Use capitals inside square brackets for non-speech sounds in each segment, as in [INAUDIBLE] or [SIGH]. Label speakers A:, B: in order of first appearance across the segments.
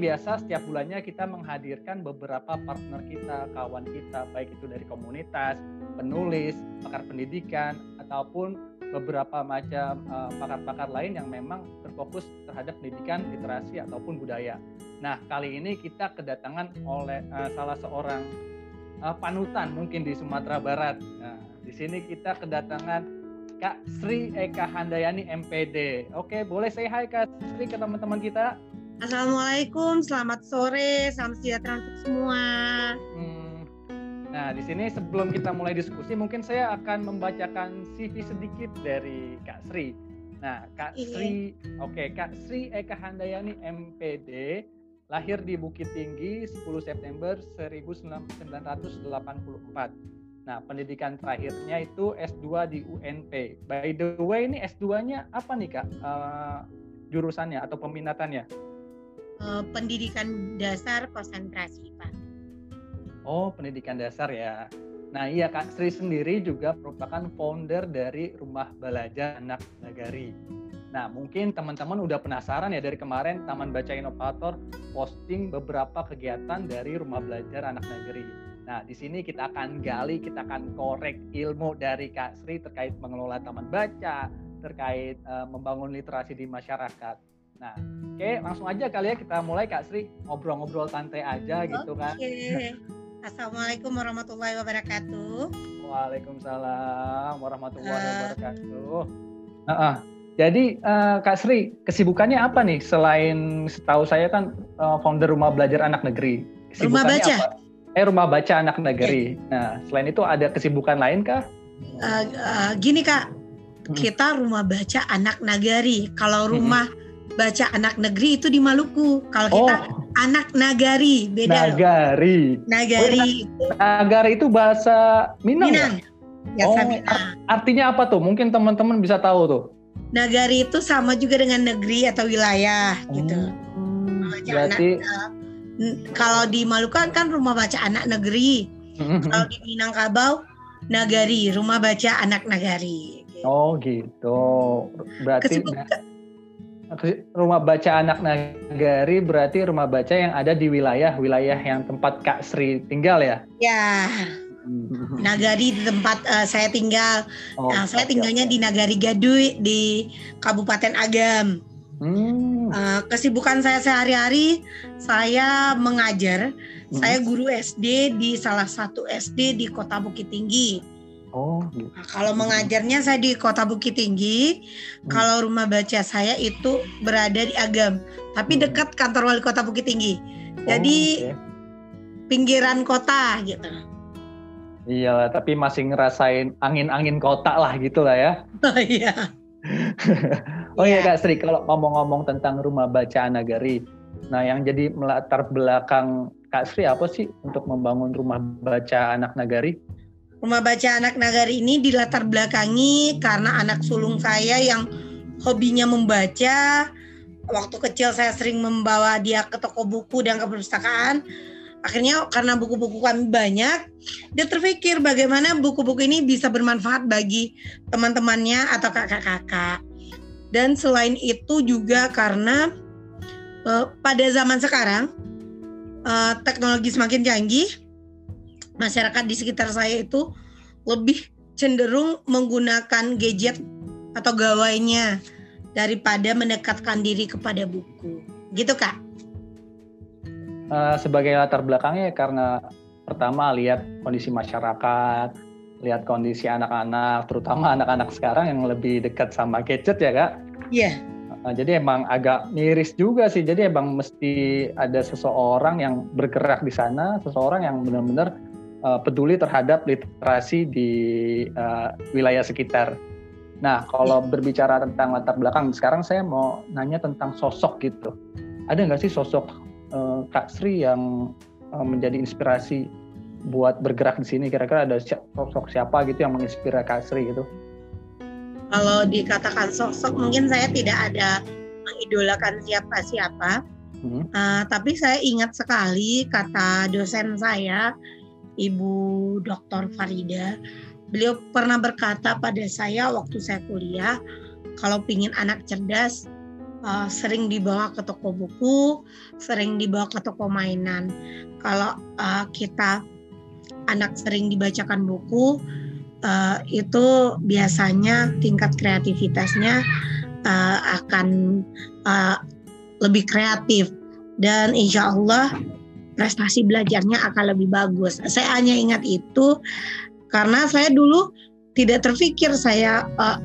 A: biasa setiap bulannya kita menghadirkan beberapa partner kita, kawan kita, baik itu dari komunitas, penulis, pakar pendidikan, ataupun beberapa macam uh, pakar-pakar lain yang memang berfokus terhadap pendidikan, literasi ataupun budaya. Nah, kali ini kita kedatangan oleh uh, salah seorang uh, panutan mungkin di Sumatera Barat. Nah, di sini kita kedatangan Kak Sri Eka Handayani MPD. Oke, boleh saya hai Kak Sri ke teman-teman kita?
B: Assalamualaikum, selamat sore, salam sejahtera untuk semua.
A: Hmm, Nah, di sini sebelum kita mulai diskusi, mungkin saya akan membacakan CV sedikit dari Kak Sri. Nah, Kak Ini. Sri, oke, okay, Kak Sri Eka Handayani MPD, lahir di Bukit Tinggi 10 September 1984. Nah, pendidikan terakhirnya itu S2 di UNP. By the way, ini S2-nya apa nih, Kak? Uh, jurusannya atau peminatannya?
B: Uh, pendidikan dasar konsentrasi, Pak.
A: Oh, pendidikan dasar ya. Nah, iya Kak Sri sendiri juga merupakan founder dari Rumah Belajar Anak Nagari. Nah, mungkin teman-teman udah penasaran ya dari kemarin Taman Baca Inovator posting beberapa kegiatan dari Rumah Belajar Anak Nagari. Nah, di sini kita akan gali, kita akan korek ilmu dari Kak Sri terkait mengelola taman baca, terkait uh, membangun literasi di masyarakat. Nah, oke, langsung aja kali ya kita mulai Kak Sri ngobrol-ngobrol santai aja gitu kan.
B: Assalamualaikum warahmatullahi wabarakatuh.
A: Waalaikumsalam warahmatullahi uh, wabarakatuh. Uh, uh. Jadi uh, Kak Sri, kesibukannya apa nih selain setahu saya kan uh, founder Rumah Belajar Anak Negeri.
B: Rumah Baca. Apa?
A: Eh Rumah Baca Anak Negeri. Yeah. Nah, selain itu ada kesibukan lain kah?
B: Uh, uh, gini Kak, hmm. kita Rumah Baca Anak Nagari. Kalau hmm. rumah hmm. Baca anak negeri itu di Maluku. Kalau kita oh. anak nagari beda
A: nagari
B: loh. nagari.
A: Oh, nagari itu bahasa Minang, Minang.
B: ya, ya oh, Minang.
A: artinya apa tuh? Mungkin teman-teman bisa tahu tuh.
B: Nagari itu sama juga dengan negeri atau wilayah gitu.
A: Hmm, berarti anak,
B: uh, kalau di Maluku kan, kan rumah baca anak negeri. Kalau di Minangkabau nagari rumah baca anak nagari
A: gitu. oh gitu. Berarti rumah baca anak nagari berarti rumah baca yang ada di wilayah wilayah yang tempat Kak Sri tinggal ya?
B: Ya. Nagari di tempat uh, saya tinggal. Oh, nah, saya tinggalnya okay. di Nagari Gadui di Kabupaten Agam. Hmm. Uh, kesibukan saya sehari-hari saya mengajar. Hmm. Saya guru SD di salah satu SD di Kota Bukit Tinggi.
A: Oh, gitu.
B: Nah, kalau mengajarnya saya di Kota Bukit Tinggi, hmm. kalau rumah baca saya itu berada di Agam, tapi hmm. dekat kantor wali Kota Bukit Tinggi. Jadi oh, okay. pinggiran kota gitu.
A: Iya, tapi masih ngerasain angin-angin kota lah gitu lah ya.
B: Oh iya. [LAUGHS]
A: oh iya Kak Sri, kalau ngomong-ngomong tentang rumah baca Nagari, nah yang jadi melatar belakang Kak Sri apa sih untuk membangun rumah baca anak Nagari?
B: Rumah Baca Anak Nagari ini dilatar belakangi karena anak sulung saya yang hobinya membaca. Waktu kecil saya sering membawa dia ke toko buku dan ke perpustakaan. Akhirnya karena buku-buku kami banyak, dia terpikir bagaimana buku-buku ini bisa bermanfaat bagi teman-temannya atau kakak-kakak. Dan selain itu juga karena uh, pada zaman sekarang uh, teknologi semakin canggih, masyarakat di sekitar saya itu lebih cenderung menggunakan gadget atau gawainya daripada mendekatkan diri kepada buku. Gitu kak?
A: Uh, sebagai latar belakangnya karena pertama lihat kondisi masyarakat, lihat kondisi anak-anak, terutama [LAUGHS] anak-anak sekarang yang lebih dekat sama gadget ya kak.
B: Iya. Yeah.
A: Uh, jadi emang agak miris juga sih. Jadi emang mesti ada seseorang yang bergerak di sana, seseorang yang benar-benar uh, peduli terhadap literasi di uh, wilayah sekitar. Nah, kalau berbicara tentang latar belakang, sekarang saya mau nanya tentang sosok gitu. Ada nggak sih sosok uh, Kak Sri yang uh, menjadi inspirasi buat bergerak di sini? Kira-kira ada sosok siapa gitu yang menginspirasi Kak Sri gitu?
B: Kalau dikatakan sosok, mungkin saya tidak ada mengidolakan siapa-siapa. Hmm. Uh, tapi saya ingat sekali kata dosen saya Ibu Dr. Farida. Beliau pernah berkata pada saya waktu saya kuliah, kalau pingin anak cerdas, uh, sering dibawa ke toko buku, sering dibawa ke toko mainan. Kalau uh, kita anak sering dibacakan buku, uh, itu biasanya tingkat kreativitasnya akan lebih kreatif dan insya Allah prestasi belajarnya akan lebih bagus. Saya hanya ingat itu karena saya dulu tidak terpikir saya uh,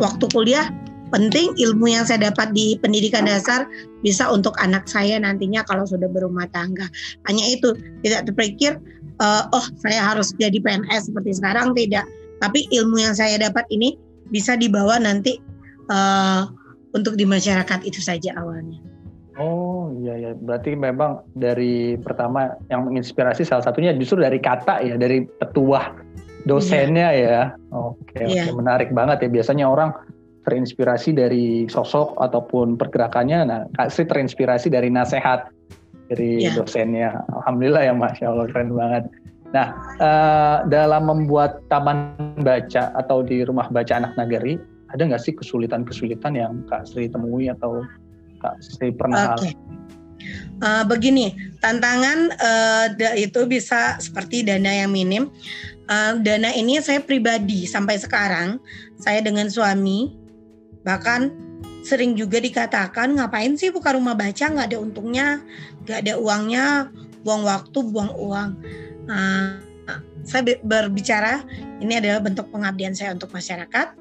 B: waktu kuliah penting ilmu yang saya dapat di pendidikan dasar bisa untuk anak saya nantinya kalau sudah berumah tangga. Hanya itu tidak terpikir uh, oh saya harus jadi PNS seperti sekarang tidak. Tapi ilmu yang saya dapat ini bisa dibawa nanti uh, untuk di masyarakat itu saja awalnya.
A: Oh iya ya, berarti memang dari pertama yang menginspirasi salah satunya justru dari kata ya, dari petuah dosennya iya. ya. Oke, iya. oke, menarik banget ya. Biasanya orang terinspirasi dari sosok ataupun pergerakannya. Nah, Kak Sri terinspirasi dari nasihat dari iya. dosennya. Alhamdulillah ya, masya Allah keren banget. Nah, uh, dalam membuat taman baca atau di rumah baca anak nagari, ada nggak sih kesulitan-kesulitan yang Kak Sri temui atau Kak Sri pernah okay.
B: Uh, begini, tantangan uh, itu bisa seperti dana yang minim. Uh, dana ini saya pribadi sampai sekarang, saya dengan suami, bahkan sering juga dikatakan ngapain sih buka rumah baca nggak ada untungnya, nggak ada uangnya, buang waktu, buang uang. Uh, saya berbicara ini adalah bentuk pengabdian saya untuk masyarakat.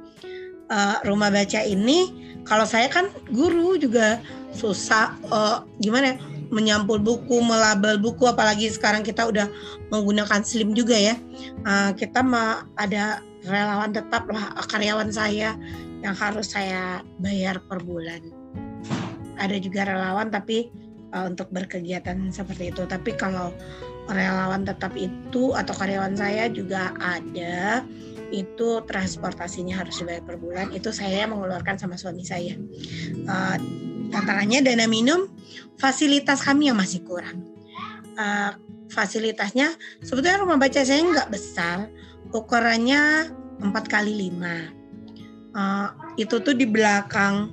B: Uh, rumah baca ini, kalau saya kan guru juga susah uh, gimana ya menyampul buku, melabel buku, apalagi sekarang kita udah menggunakan slim juga ya. Uh, kita mah ada relawan tetap lah karyawan saya yang harus saya bayar per bulan. Ada juga relawan tapi uh, untuk berkegiatan seperti itu. Tapi kalau relawan tetap itu atau karyawan saya juga ada itu transportasinya harus dibayar per bulan itu saya mengeluarkan sama suami saya. Uh, tantangannya dana minum fasilitas kami yang masih kurang. Uh, fasilitasnya sebetulnya rumah baca saya nggak besar ukurannya 4 kali 5 uh, itu tuh di belakang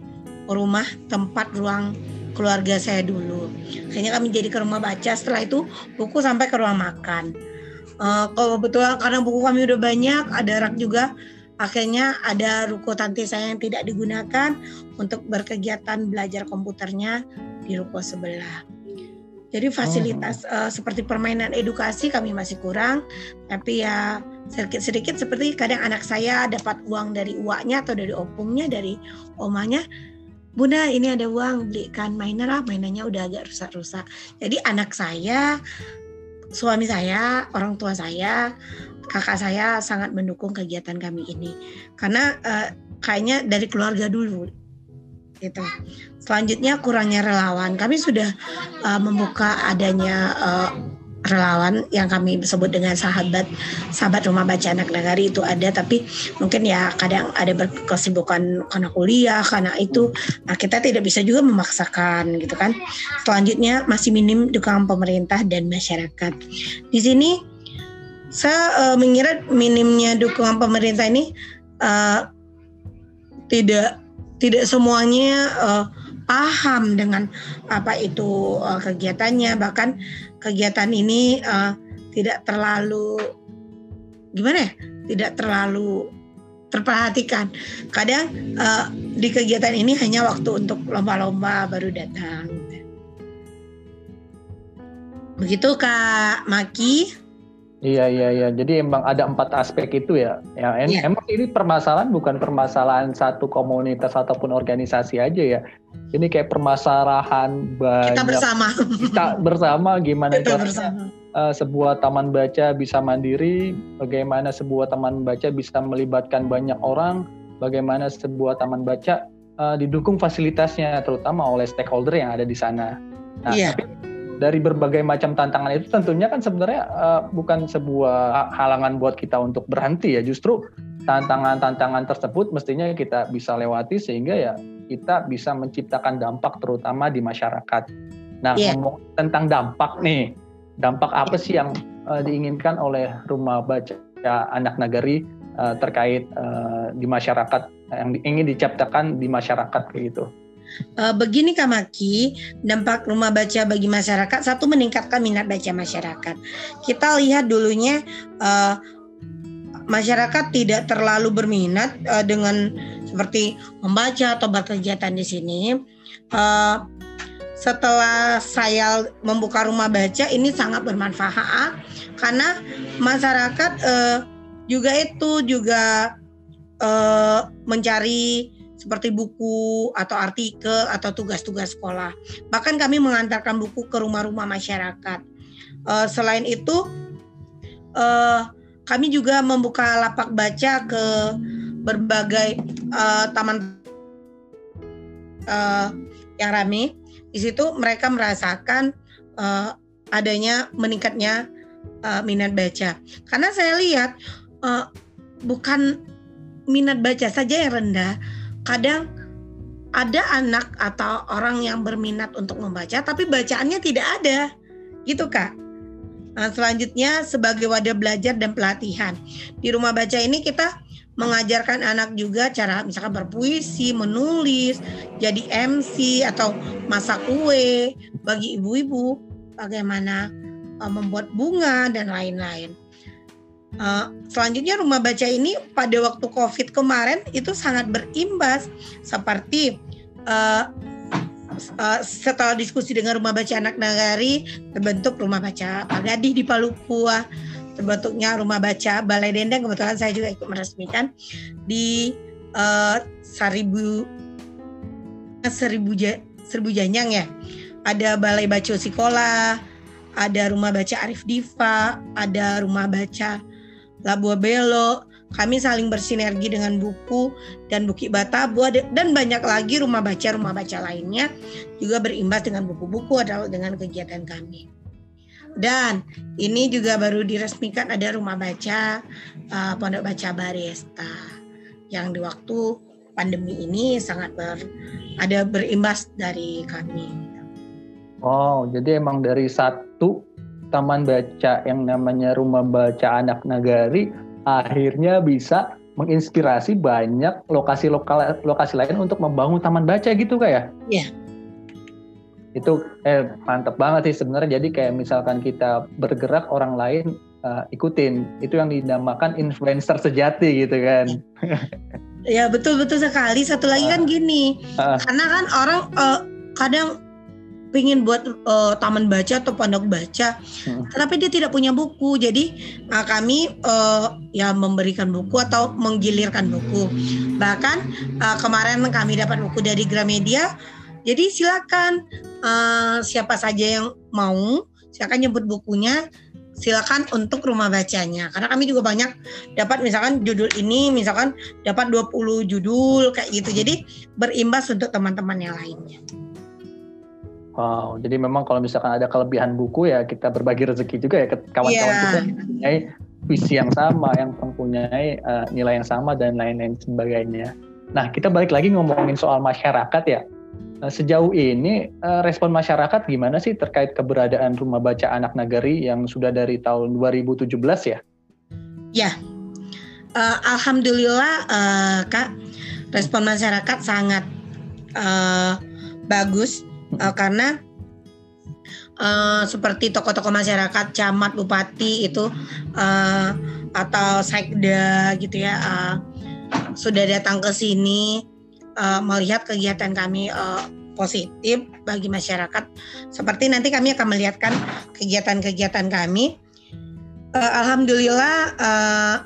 B: rumah tempat ruang keluarga saya dulu. Akhirnya kami jadi ke rumah baca setelah itu buku sampai ke ruang makan uh, kalau betul karena buku kami udah banyak ada rak juga akhirnya ada ruko tante saya yang tidak digunakan untuk berkegiatan belajar komputernya di ruko sebelah. Jadi fasilitas oh. uh, seperti permainan edukasi kami masih kurang, tapi ya sedikit-sedikit seperti kadang anak saya dapat uang dari uaknya atau dari opungnya, dari omanya, Bunda ini ada uang belikan mainan lah, mainannya udah agak rusak-rusak. Jadi anak saya, suami saya, orang tua saya kakak saya sangat mendukung kegiatan kami ini karena uh, kayaknya dari keluarga dulu gitu. Selanjutnya kurangnya relawan. Kami sudah uh, membuka adanya uh, relawan yang kami sebut dengan sahabat sahabat rumah baca anak negari itu ada. Tapi mungkin ya kadang ada berkesibukan karena kuliah karena itu nah kita tidak bisa juga memaksakan gitu kan. Selanjutnya masih minim dukungan pemerintah dan masyarakat. Di sini saya uh, mengira minimnya dukungan pemerintah ini uh, tidak tidak semuanya uh, paham dengan apa itu uh, kegiatannya. Bahkan kegiatan ini uh, tidak terlalu gimana ya tidak terlalu terperhatikan. Kadang uh, di kegiatan ini hanya waktu untuk lomba-lomba baru datang. Begitu kak Maki
A: Iya iya iya. Jadi emang ada empat aspek itu ya. Ya yeah. emang ini permasalahan bukan permasalahan satu komunitas ataupun organisasi aja ya. Ini kayak permasalahan banyak.
B: Kita bersama.
A: Kita bersama gimana kita bersama. Uh, sebuah taman baca bisa mandiri, bagaimana sebuah taman baca bisa melibatkan banyak orang, bagaimana sebuah taman baca uh, didukung fasilitasnya terutama oleh stakeholder yang ada di sana. Nah, yeah. tapi dari berbagai macam tantangan itu tentunya kan sebenarnya uh, bukan sebuah halangan buat kita untuk berhenti ya justru tantangan-tantangan tersebut mestinya kita bisa lewati sehingga ya kita bisa menciptakan dampak terutama di masyarakat. Nah, yeah. ngomong tentang dampak nih, dampak apa sih yang uh, diinginkan oleh rumah baca anak nagari uh, terkait uh, di masyarakat yang ingin diciptakan di masyarakat kayak gitu?
B: Uh, begini Kak Maki, dampak rumah baca bagi masyarakat satu meningkatkan minat baca masyarakat. Kita lihat dulunya uh, masyarakat tidak terlalu berminat uh, dengan seperti membaca atau berkegiatan di sini. Uh, setelah saya membuka rumah baca ini sangat bermanfaat karena masyarakat uh, juga itu juga uh, mencari seperti buku atau artikel atau tugas-tugas sekolah. Bahkan kami mengantarkan buku ke rumah-rumah masyarakat. Uh, selain itu, uh, kami juga membuka lapak baca ke berbagai uh, taman uh, yang ramai. Di situ mereka merasakan uh, adanya meningkatnya uh, minat baca. Karena saya lihat uh, bukan minat baca saja yang rendah, kadang ada anak atau orang yang berminat untuk membaca tapi bacaannya tidak ada. Gitu kak. Nah, selanjutnya sebagai wadah belajar dan pelatihan. Di rumah baca ini kita mengajarkan anak juga cara misalkan berpuisi menulis jadi MC atau masak kue bagi ibu-ibu bagaimana uh, membuat bunga dan lain-lain Uh, selanjutnya rumah baca ini pada waktu COVID kemarin itu sangat berimbas. Seperti uh, uh, setelah diskusi dengan rumah baca anak nagari terbentuk rumah baca Pak Gadih di Palupua terbentuknya rumah baca Balai Dendeng kebetulan saya juga ikut meresmikan di uh, Seribu Seribu Seribu Janyang ya. Ada Balai Baca Sikola ada rumah baca Arif Diva ada rumah baca Labuah Belo, kami saling bersinergi dengan buku dan Buki Batabu dan banyak lagi rumah baca rumah baca lainnya juga berimbas dengan buku-buku atau dengan kegiatan kami. Dan ini juga baru diresmikan ada rumah baca uh, Pondok Baca Barista yang di waktu pandemi ini sangat ber, ada berimbas dari kami.
A: Oh, jadi emang dari satu taman baca yang namanya Rumah Baca Anak Nagari akhirnya bisa menginspirasi banyak lokasi lokal lokasi lain untuk membangun taman baca gitu kayak ya?
B: Iya.
A: Itu eh mantep banget sih sebenarnya. Jadi kayak misalkan kita bergerak orang lain uh, ikutin. Itu yang dinamakan influencer sejati gitu kan.
B: Ya betul betul sekali. Satu lagi kan gini, uh, karena kan orang uh, kadang pengen buat uh, taman baca atau pondok baca, hmm. tetapi dia tidak punya buku. Jadi uh, kami uh, ya memberikan buku atau menggilirkan buku. Bahkan uh, kemarin kami dapat buku dari Gramedia. Jadi silakan uh, siapa saja yang mau, silakan nyebut bukunya. Silakan untuk rumah bacanya. Karena kami juga banyak dapat misalkan judul ini misalkan dapat 20 judul kayak gitu. Jadi berimbas untuk teman-teman yang lainnya.
A: Wow, jadi memang kalau misalkan ada kelebihan buku ya kita berbagi rezeki juga ya ke kawan-kawan yeah. kita yang mempunyai visi yang sama, yang mempunyai uh, nilai yang sama dan lain-lain sebagainya. Nah, kita balik lagi ngomongin soal masyarakat ya. Nah, sejauh ini uh, respon masyarakat gimana sih terkait keberadaan rumah baca anak nagari yang sudah dari tahun 2017 ya?
B: Ya, uh, alhamdulillah uh, kak, respon masyarakat sangat uh, bagus uh, karena uh, seperti tokoh-tokoh masyarakat, camat, bupati itu uh, atau sekda gitu ya uh, sudah datang ke sini uh, melihat kegiatan kami uh, positif bagi masyarakat. Seperti nanti kami akan melihatkan kegiatan-kegiatan kami. Uh, Alhamdulillah uh,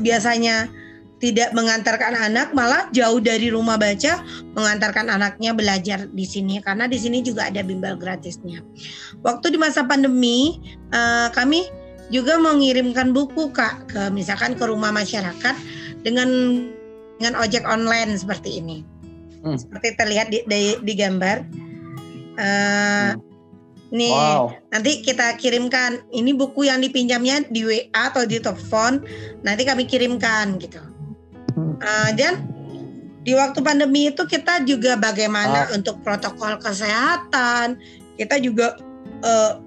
B: biasanya tidak mengantarkan anak malah jauh dari rumah baca mengantarkan anaknya belajar di sini karena di sini juga ada bimbel gratisnya. Waktu di masa pandemi uh, kami juga mengirimkan buku kak ke misalkan ke rumah masyarakat dengan dengan ojek online seperti ini. Hmm. Seperti terlihat di, di, di gambar. Uh, hmm. Nih, wow. nanti kita kirimkan. Ini buku yang dipinjamnya di WA atau di telepon. Nanti kami kirimkan gitu. Uh, dan di waktu pandemi itu kita juga bagaimana ah. untuk protokol kesehatan, kita juga uh,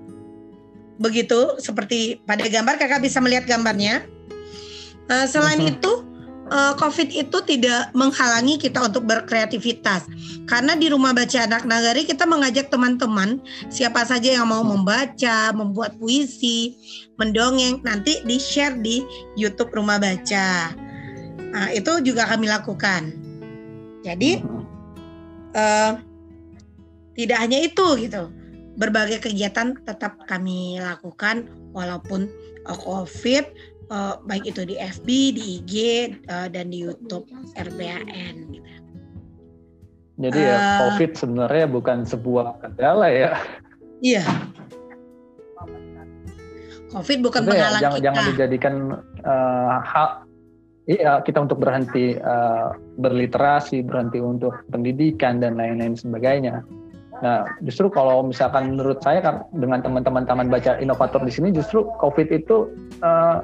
B: begitu seperti pada gambar kakak bisa melihat gambarnya. Uh, selain mm -hmm. itu uh, COVID itu tidak menghalangi kita untuk berkreativitas. Karena di rumah baca anak nagari kita mengajak teman-teman siapa saja yang mau membaca, membuat puisi, mendongeng nanti di share di YouTube Rumah Baca. Nah, itu juga kami lakukan. Jadi uh, tidak hanya itu gitu, berbagai kegiatan tetap kami lakukan walaupun uh, COVID uh, baik itu di FB, di IG uh, dan di YouTube RBAN gitu.
A: Jadi uh, ya COVID sebenarnya bukan sebuah kendala ya.
B: Iya. COVID bukan Maksudnya penghalang
A: ya, jangan, kita. Jangan dijadikan uh, hal iya kita untuk berhenti uh, berliterasi, berhenti untuk pendidikan dan lain-lain sebagainya. Nah, justru kalau misalkan menurut saya kan dengan teman-teman taman baca inovator di sini justru COVID itu uh,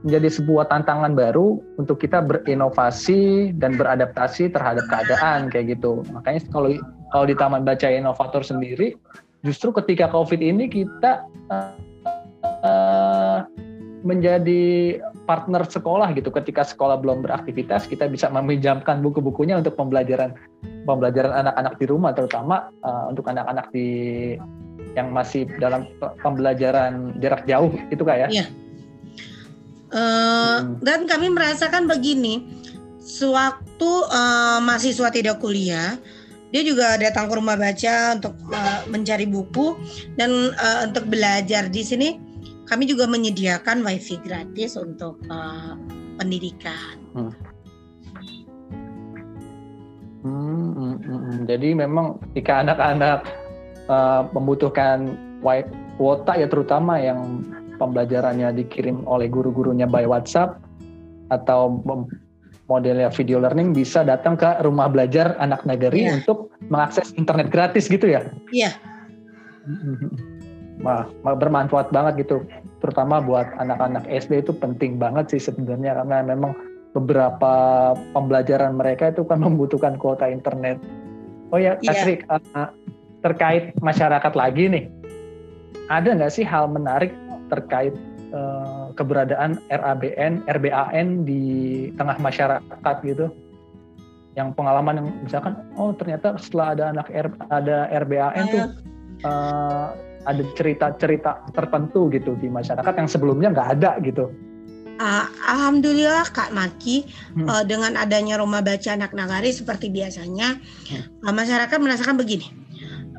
A: menjadi sebuah tantangan baru untuk kita berinovasi dan beradaptasi terhadap keadaan kayak gitu. Makanya kalau kalau di Taman Baca Inovator sendiri, justru ketika COVID ini kita uh, menjadi partner sekolah gitu. Ketika sekolah belum beraktivitas, kita bisa meminjamkan buku-bukunya untuk pembelajaran pembelajaran anak-anak di rumah, terutama uh, untuk anak-anak di yang masih dalam pembelajaran jarak jauh itu kak ya. Iya.
B: Uh, hmm. Dan kami merasakan begini, sewaktu uh, mahasiswa tidak kuliah, dia juga datang ke rumah baca untuk uh, mencari buku dan uh, untuk belajar di sini kami juga menyediakan wifi gratis untuk uh, pendidikan. Hmm.
A: Hmm, hmm, hmm. Jadi memang ketika anak-anak uh, membutuhkan kuota ya terutama yang pembelajarannya dikirim oleh guru-gurunya by WhatsApp atau modelnya video learning bisa datang ke rumah belajar anak negeri yeah. untuk mengakses internet gratis gitu ya?
B: Iya.
A: Yeah. Bermanfaat banget gitu, terutama buat anak-anak SD itu penting banget sih sebenarnya karena memang beberapa pembelajaran mereka itu kan [LAUGHS] membutuhkan kuota internet. Oh ya, yeah. Asri, uh, terkait masyarakat lagi nih, ada nggak sih hal menarik terkait uh, keberadaan RABN, RBAN di tengah masyarakat gitu? Yang pengalaman yang misalkan, oh ternyata setelah ada anak R, ada RBAN tuh uh, ada cerita-cerita tertentu gitu di masyarakat yang sebelumnya nggak ada gitu.
B: Uh, Alhamdulillah Kak Maki hmm. uh, dengan adanya rumah baca anak nagari seperti biasanya hmm. uh, masyarakat merasakan begini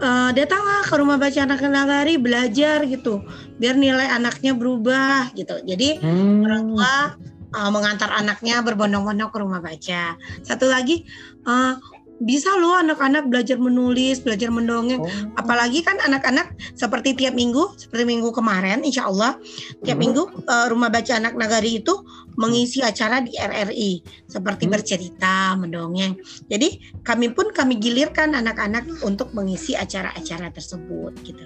B: uh, datanglah ke rumah baca anak nagari belajar gitu biar nilai anaknya berubah gitu jadi hmm. orang tua uh, mengantar anaknya berbondong-bondong ke rumah baca satu lagi uh, bisa loh anak-anak belajar menulis, belajar mendongeng. Oh. Apalagi kan anak-anak seperti tiap minggu, seperti minggu kemarin, insya Allah tiap hmm. minggu uh, rumah baca anak nagari itu mengisi acara di RRI seperti hmm. bercerita, mendongeng. Jadi kami pun kami gilirkan anak-anak untuk mengisi acara-acara tersebut gitu.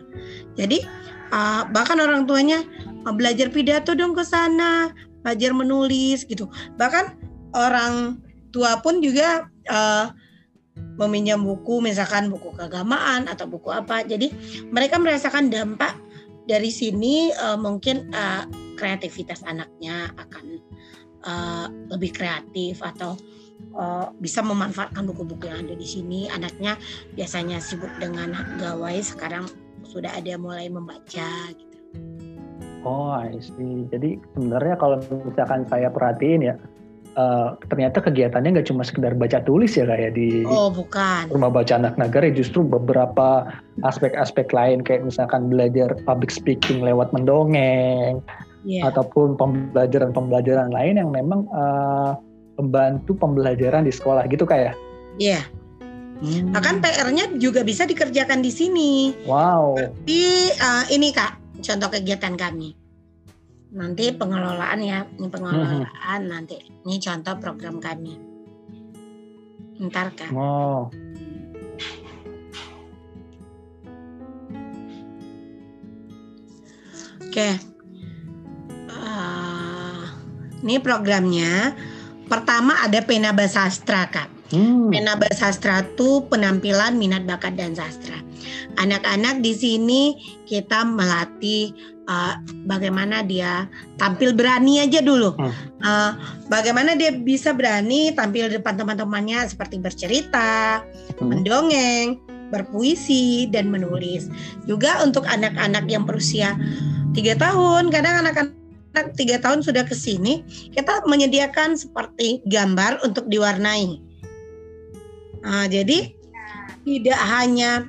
B: Jadi uh, bahkan orang tuanya uh, belajar pidato dong ke sana, belajar menulis gitu. Bahkan orang tua pun juga uh, meminjam buku misalkan buku keagamaan atau buku apa jadi mereka merasakan dampak dari sini uh, mungkin uh, kreativitas anaknya akan uh, lebih kreatif atau uh, bisa memanfaatkan buku-buku yang ada di sini anaknya biasanya sibuk dengan gawai sekarang sudah ada mulai membaca gitu.
A: Oh, I see. Jadi sebenarnya kalau misalkan saya perhatiin ya, uh, ternyata kegiatannya nggak cuma sekedar baca tulis ya kayak ya, di
B: oh, bukan.
A: rumah baca anak negara justru beberapa aspek-aspek lain kayak misalkan belajar public speaking lewat mendongeng yeah. ataupun pembelajaran-pembelajaran lain yang memang uh, membantu pembelajaran di sekolah gitu kayak. Ya?
B: Iya. Yeah. Hmm. Bahkan PR-nya juga bisa dikerjakan di sini.
A: Wow.
B: Tapi uh, ini kak contoh kegiatan kami nanti pengelolaan ya ini pengelolaan hmm. nanti. Ini contoh program kami. Ntar kan
A: wow.
B: oke. Uh, ini programnya. Pertama ada pena sastra kak. Hmm. pena sastra itu penampilan minat bakat dan sastra Anak-anak di sini kita melatih uh, bagaimana dia tampil berani aja dulu. Hmm. Uh, bagaimana dia bisa berani tampil di depan teman-temannya seperti bercerita, hmm. mendongeng, berpuisi dan menulis. Juga untuk anak-anak yang berusia tiga tahun, kadang anak-anak tiga tahun sudah ke sini, kita menyediakan seperti gambar untuk diwarnai. Nah, jadi tidak hanya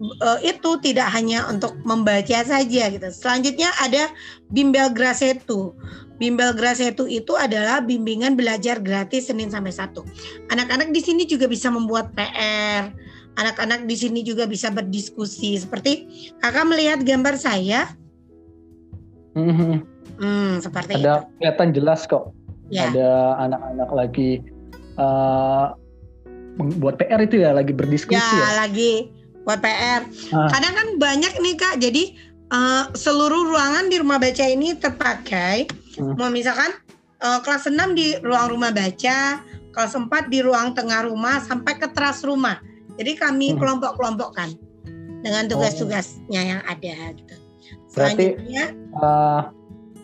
B: uh, itu tidak hanya untuk membaca saja gitu. Selanjutnya ada bimbel grasetu. Bimbel grasetu itu adalah bimbingan belajar gratis Senin sampai Sabtu. Anak-anak di sini juga bisa membuat PR. Anak-anak di sini juga bisa berdiskusi. Seperti kakak melihat gambar saya.
A: Mm -hmm
B: Hmm, seperti
A: ada itu. kelihatan jelas kok. Ya. Ada anak-anak lagi uh, buat PR itu ya, lagi berdiskusi ya.
B: ya? lagi buat PR. Ah. Kadang kan banyak nih kak, jadi uh, seluruh ruangan di rumah baca ini terpakai. Hmm. Mau misalkan uh, kelas 6 di ruang rumah baca, kelas 4 di ruang tengah rumah sampai ke teras rumah. Jadi kami hmm. kelompok-kelompokkan dengan tugas-tugasnya yang ada gitu.
A: Berarti uh,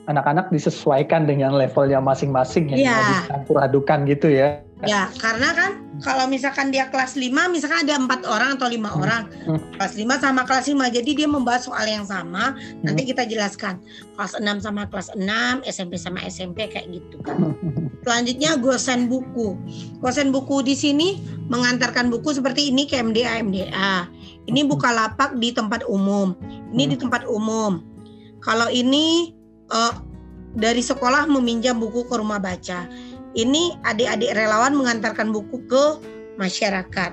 A: anak-anak disesuaikan dengan levelnya masing-masing yang ya. dicampur adukan gitu ya.
B: Ya, karena kan kalau misalkan dia kelas 5, misalkan ada empat orang atau lima hmm. orang, hmm. kelas 5 sama kelas 5, jadi dia membahas soal yang sama, hmm. nanti kita jelaskan. Kelas 6 sama kelas 6, SMP sama SMP kayak gitu kan. [LAUGHS] Selanjutnya gosen buku. Gosen buku di sini mengantarkan buku seperti ini ke MDA MDA. Ini buka lapak di tempat umum. Ini di hmm. tempat umum. Kalau ini uh, dari sekolah meminjam buku ke rumah baca. Ini adik-adik relawan mengantarkan buku ke masyarakat.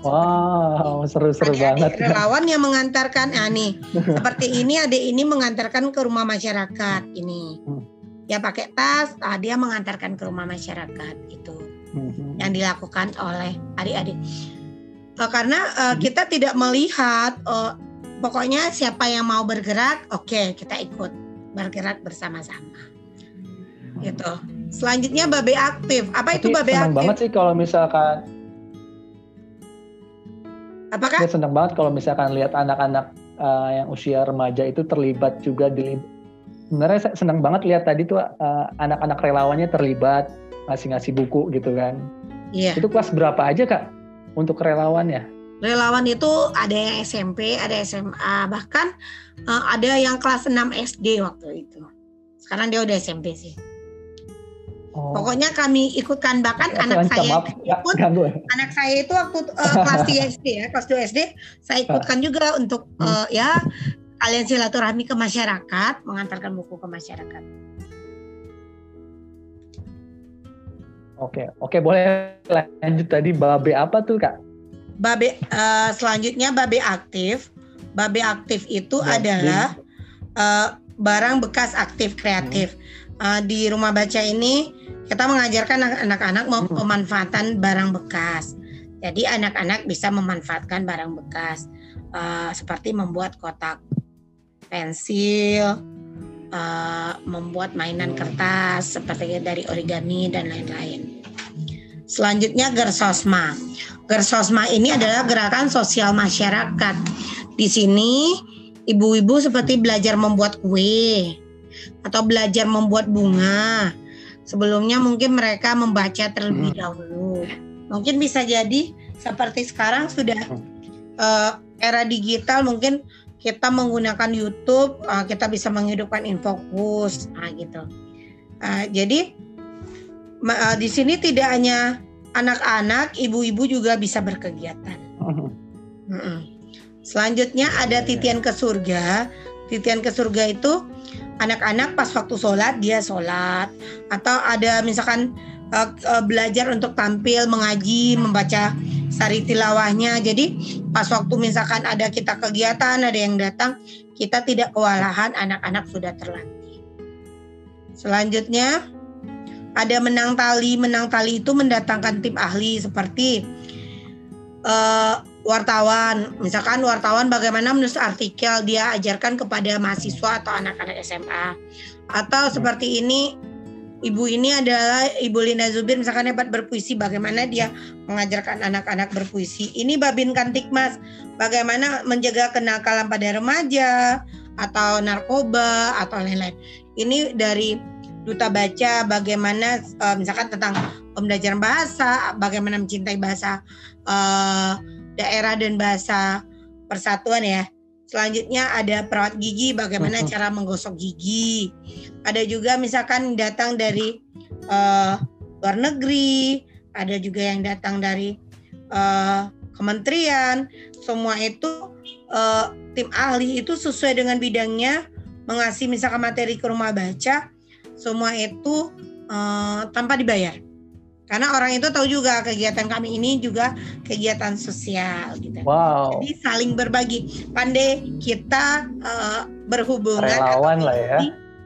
A: Wow, seru-seru banget.
B: Adik relawan yang mengantarkan, nah nih [LAUGHS] seperti ini adik ini mengantarkan ke rumah masyarakat ini. Ya pakai tas, ah, dia mengantarkan ke rumah masyarakat itu hmm. yang dilakukan oleh adik-adik. Uh, karena uh, kita tidak melihat, uh, pokoknya siapa yang mau bergerak, oke okay, kita ikut bergerak bersama-sama. Gitu. Selanjutnya babe aktif. Apa Tapi itu babe
A: senang
B: aktif?
A: banget sih kalau misalkan
B: Apakah?
A: Saya senang banget kalau misalkan lihat anak-anak uh, yang usia remaja itu terlibat juga di sebenarnya saya senang banget lihat tadi tuh uh, anak-anak relawannya terlibat ngasih-ngasih buku gitu kan. Iya. Itu kelas berapa aja kak untuk relawannya?
B: Relawan itu ada yang SMP, ada SMA, bahkan uh, ada yang kelas 6 SD waktu itu. Sekarang dia udah SMP sih. Oh. Pokoknya kami ikutkan bahkan ya, anak saya maaf, ikut ya, anak saya itu waktu uh, kelas 3 SD ya, kelas 2 SD saya ikutkan juga untuk uh, ya kalian silaturahmi ke masyarakat, mengantarkan buku ke masyarakat.
A: Oke, oke boleh lanjut tadi babe apa tuh kak?
B: babe uh, selanjutnya babe aktif. Babe aktif itu babe. adalah uh, barang bekas aktif kreatif. Hmm. Uh, di rumah baca ini kita mengajarkan anak-anak hmm. pemanfaatan barang bekas. Jadi anak-anak bisa memanfaatkan barang bekas uh, seperti membuat kotak pensil, uh, membuat mainan kertas seperti dari origami dan lain-lain. Selanjutnya Gersosma. Gersosma ini adalah gerakan sosial masyarakat. Di sini ibu-ibu seperti belajar membuat kue atau belajar membuat bunga. Sebelumnya mungkin mereka membaca terlebih hmm. dahulu. Mungkin bisa jadi seperti sekarang sudah uh, era digital mungkin kita menggunakan YouTube uh, kita bisa menghidupkan infokus nah gitu. Uh, jadi uh, di sini tidak hanya anak-anak, ibu-ibu juga bisa berkegiatan. Uh-huh. Selanjutnya ada titian ke surga. Titian ke surga itu anak-anak pas waktu sholat dia sholat. Atau ada misalkan uh, uh, belajar untuk tampil mengaji membaca sari tilawahnya. Jadi pas waktu misalkan ada kita kegiatan ada yang datang kita tidak kewalahan anak-anak sudah terlatih. Selanjutnya ada menang tali. Menang tali itu mendatangkan tim ahli. Seperti uh, wartawan misalkan wartawan bagaimana menulis artikel dia ajarkan kepada mahasiswa atau anak-anak SMA atau seperti ini ibu ini adalah Ibu Lina Zubir misalkan hebat berpuisi bagaimana dia mengajarkan anak-anak berpuisi. Ini Babin Kantikmas bagaimana menjaga kenakalan pada remaja atau narkoba atau lain-lain. Ini dari duta baca bagaimana uh, misalkan tentang pembelajaran bahasa, bagaimana mencintai bahasa uh, daerah dan bahasa persatuan ya. Selanjutnya ada perawat gigi, bagaimana cara menggosok gigi. Ada juga misalkan datang dari uh, luar negeri, ada juga yang datang dari uh, kementerian. Semua itu uh, tim ahli itu sesuai dengan bidangnya mengasih misalkan materi ke rumah baca semua itu uh, tanpa dibayar. Karena orang itu tahu juga kegiatan kami ini juga kegiatan sosial gitu.
A: Wow.
B: Jadi saling berbagi. Pandai kita uh, berhubungan
A: Relawan lah ya.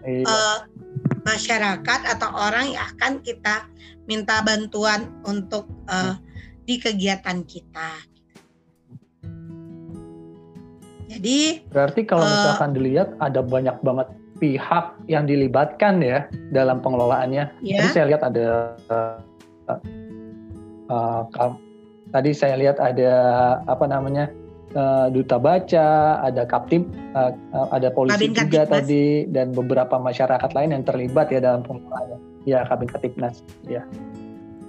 B: Uh, masyarakat atau orang yang akan kita minta bantuan untuk uh, di kegiatan kita. Jadi
A: berarti kalau misalkan dilihat ada banyak banget pihak yang dilibatkan ya dalam pengelolaannya. Yeah. Tadi saya lihat ada uh, uh, tadi saya lihat ada apa namanya uh, duta baca, ada kaptim, uh, uh, ada polisi Kabin juga Katipnas. tadi dan beberapa masyarakat lain yang terlibat ya dalam pengelolaannya. Ya Kabin Katipnas. Ya.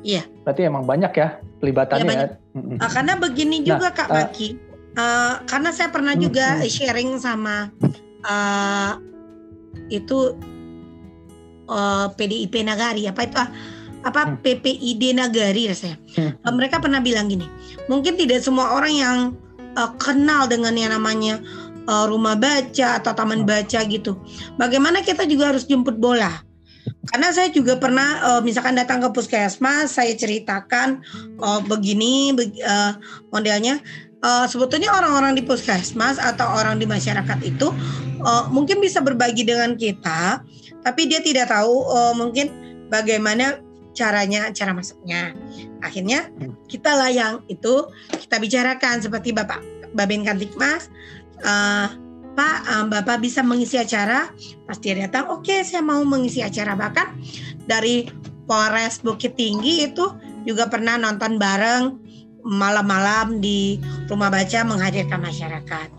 B: Iya.
A: Berarti emang banyak ya pelibatannya. Ya,
B: banyak. ya. Uh, karena begini nah, juga nah, Kak Maki. Uh, karena saya pernah juga sharing sama uh, itu uh, PDIP Nagari apa itu apa hmm. PPID Nagari rasanya. Hmm. Uh, mereka pernah bilang gini, mungkin tidak semua orang yang uh, kenal dengan yang namanya uh, rumah baca atau taman hmm. baca gitu. Bagaimana kita juga harus jemput bola. Karena saya juga pernah uh, misalkan datang ke puskesmas, saya ceritakan uh, begini be, uh, modelnya uh, sebetulnya orang-orang di puskesmas atau orang di masyarakat itu uh, mungkin bisa berbagi dengan kita, tapi dia tidak tahu uh, mungkin bagaimana caranya, cara masuknya. Akhirnya kita lah yang itu kita bicarakan seperti Bapak Babin Kantikmas, uh, Pak, um, Bapak bisa mengisi acara. Pasti dia datang, oke okay, saya mau mengisi acara. Bahkan dari Polres Bukit Tinggi itu juga pernah nonton bareng malam-malam di rumah baca menghadirkan masyarakat.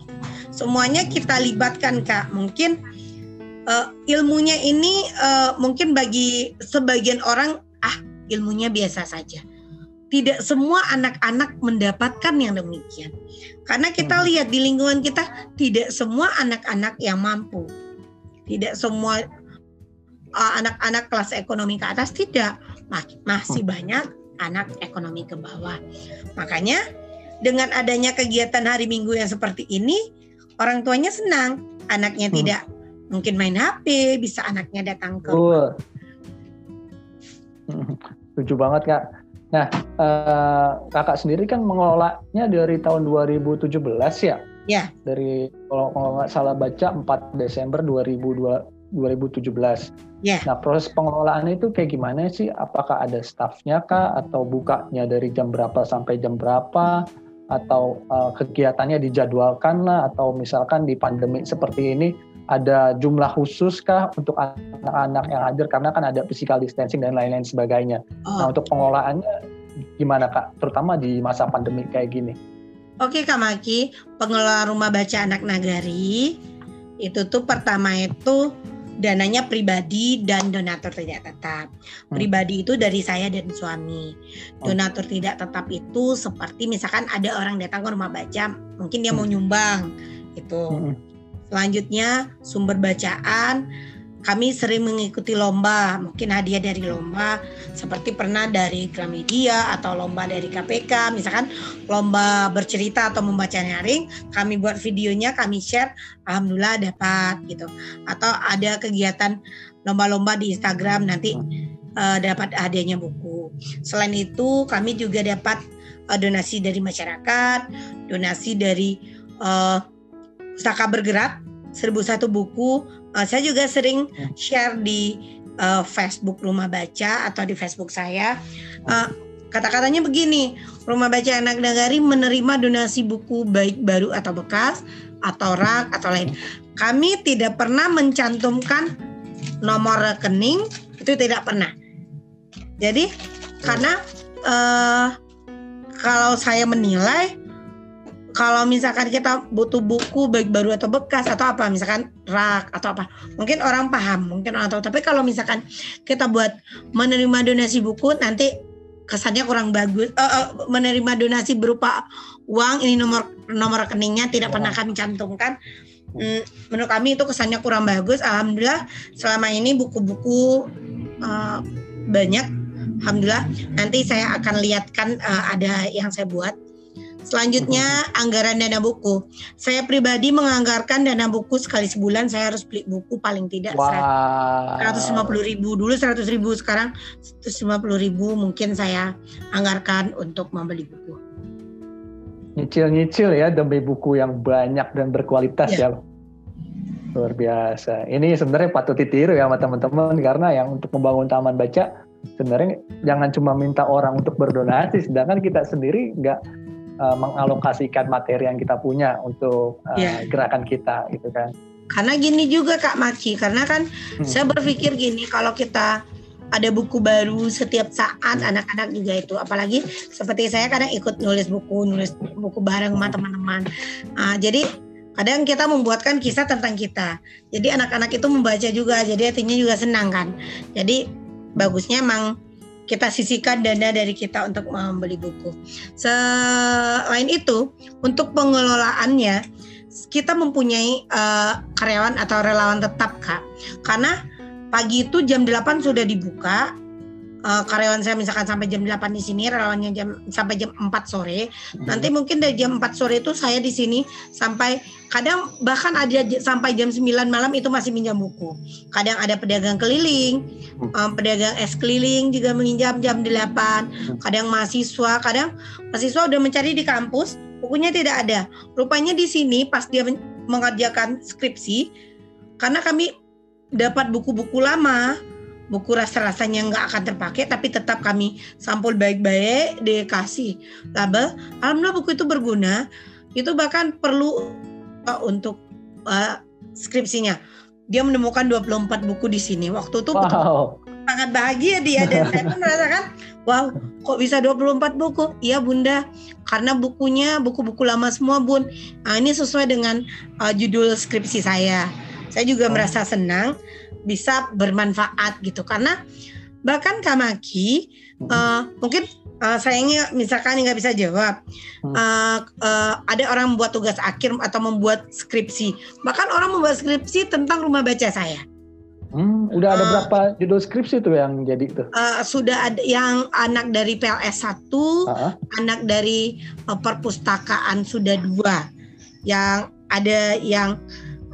B: Semuanya kita libatkan kak. Mungkin uh, ilmunya ini uh, mungkin bagi sebagian orang ilmunya biasa saja. Tidak semua anak-anak mendapatkan yang demikian. Karena kita hmm. lihat di lingkungan kita tidak semua anak-anak yang mampu. Tidak semua eh, anak-anak uh, kelas ekonomi ke atas tidak. Masih hmm. banyak anak ekonomi ke bawah. Makanya dengan adanya kegiatan hari Minggu yang seperti ini, orang tuanya senang. Anaknya hmm. tidak mungkin main HP, bisa anaknya datang ke. Uh.
A: Setuju banget kak. Nah, uh, kakak sendiri kan mengelolanya dari tahun 2017 ya?
B: Ya.
A: Dari kalau nggak salah baca 4 Desember 2002, 2017.
B: Yeah.
A: Nah proses pengelolaan itu kayak gimana sih? Apakah ada staffnya kah? Atau bukanya dari jam berapa sampai jam berapa? Atau uh, kegiatannya dijadwalkan lah? Atau misalkan di pandemi seperti ini ada jumlah khusus kah untuk anak-anak yang hadir? Karena kan ada physical distancing dan lain-lain sebagainya. Oh. Nah untuk pengelolaannya gimana kak? Terutama di masa pandemi kayak gini.
B: Oke Kak Maki, pengelola rumah baca anak nagari itu tuh pertama itu dananya pribadi dan donatur tidak tetap. Hmm. Pribadi itu dari saya dan suami. Oh. Donatur tidak tetap itu seperti misalkan ada orang datang ke rumah baca, mungkin dia mau hmm. nyumbang itu. Selanjutnya sumber bacaan kami sering mengikuti lomba, mungkin hadiah dari lomba seperti pernah dari Gramedia atau lomba dari KPK, misalkan lomba bercerita atau membaca nyaring, kami buat videonya, kami share, alhamdulillah dapat gitu. Atau ada kegiatan lomba-lomba di Instagram nanti uh, dapat hadiahnya buku. Selain itu, kami juga dapat uh, donasi dari masyarakat, donasi dari uh, pustaka bergerak 1001 buku. Uh, saya juga sering hmm. share di uh, Facebook Rumah Baca atau di Facebook saya. Uh, kata-katanya begini, Rumah Baca Anak Nagari menerima donasi buku baik baru atau bekas atau rak atau lain. Kami tidak pernah mencantumkan nomor rekening itu tidak pernah. Jadi karena uh, kalau saya menilai kalau misalkan kita butuh buku baik baru atau bekas atau apa misalkan rak atau apa mungkin orang paham mungkin orang tahu. Tapi kalau misalkan kita buat menerima donasi buku nanti kesannya kurang bagus. Uh, uh, menerima donasi berupa uang ini nomor nomor rekeningnya tidak pernah kami cantumkan. Hmm, menurut kami itu kesannya kurang bagus. Alhamdulillah selama ini buku-buku uh, banyak. Alhamdulillah nanti saya akan lihatkan uh, ada yang saya buat Selanjutnya anggaran dana buku. Saya pribadi menganggarkan dana buku sekali sebulan saya harus beli buku paling tidak wow. 150 ribu dulu 100 ribu sekarang 150 ribu mungkin saya anggarkan untuk membeli buku.
A: Nyicil-nyicil ya demi buku yang banyak dan berkualitas ya. ya. Luar biasa. Ini sebenarnya patut ditiru ya sama teman-teman karena yang untuk membangun taman baca sebenarnya jangan cuma minta orang untuk berdonasi sedangkan kita sendiri nggak uh, mengalokasikan materi yang kita punya untuk uh, yeah. gerakan kita gitu kan.
B: Karena gini juga Kak Maki, karena kan hmm. saya berpikir gini kalau kita ada buku baru setiap saat anak-anak juga itu apalagi seperti saya kadang ikut nulis buku nulis buku bareng sama teman-teman uh, jadi kadang kita membuatkan kisah tentang kita jadi anak-anak itu membaca juga jadi artinya juga senang kan jadi bagusnya emang kita sisihkan dana dari kita untuk membeli buku. Selain itu, untuk pengelolaannya kita mempunyai uh, karyawan atau relawan tetap kak, karena pagi itu jam 8 sudah dibuka, uh, karyawan saya misalkan sampai jam 8 di sini, relawannya jam sampai jam 4 sore. Hmm. Nanti mungkin dari jam 4 sore itu saya di sini sampai kadang bahkan ada sampai jam 9 malam itu masih minjam buku. Kadang ada pedagang keliling, um, pedagang es keliling juga menginjam jam 8. Hmm. Kadang mahasiswa, kadang mahasiswa udah mencari di kampus, bukunya tidak ada. Rupanya di sini pas dia mengerjakan skripsi karena kami dapat buku-buku lama buku rasa-rasanya nggak akan terpakai tapi tetap kami sampul baik-baik dikasih label. Alhamdulillah buku itu berguna. Itu bahkan perlu uh, untuk uh, skripsinya. Dia menemukan 24 buku di sini. Waktu itu wow. sangat bahagia dia dan saya pun merasakan wow kok bisa 24 buku? Iya bunda karena bukunya buku-buku lama semua bun. Nah, ini sesuai dengan uh, judul skripsi saya saya juga oh. merasa senang bisa bermanfaat gitu karena bahkan Kamaki hmm. uh, mungkin uh, sayangnya misalkan nggak bisa jawab hmm. uh, uh, ada orang membuat tugas akhir atau membuat skripsi bahkan orang membuat skripsi tentang rumah baca saya
A: Hmm, udah ada uh, berapa judul skripsi tuh yang jadi itu?
B: Uh, sudah ada yang anak dari PLS 1, uh-huh. anak dari uh, perpustakaan sudah dua. Yang ada yang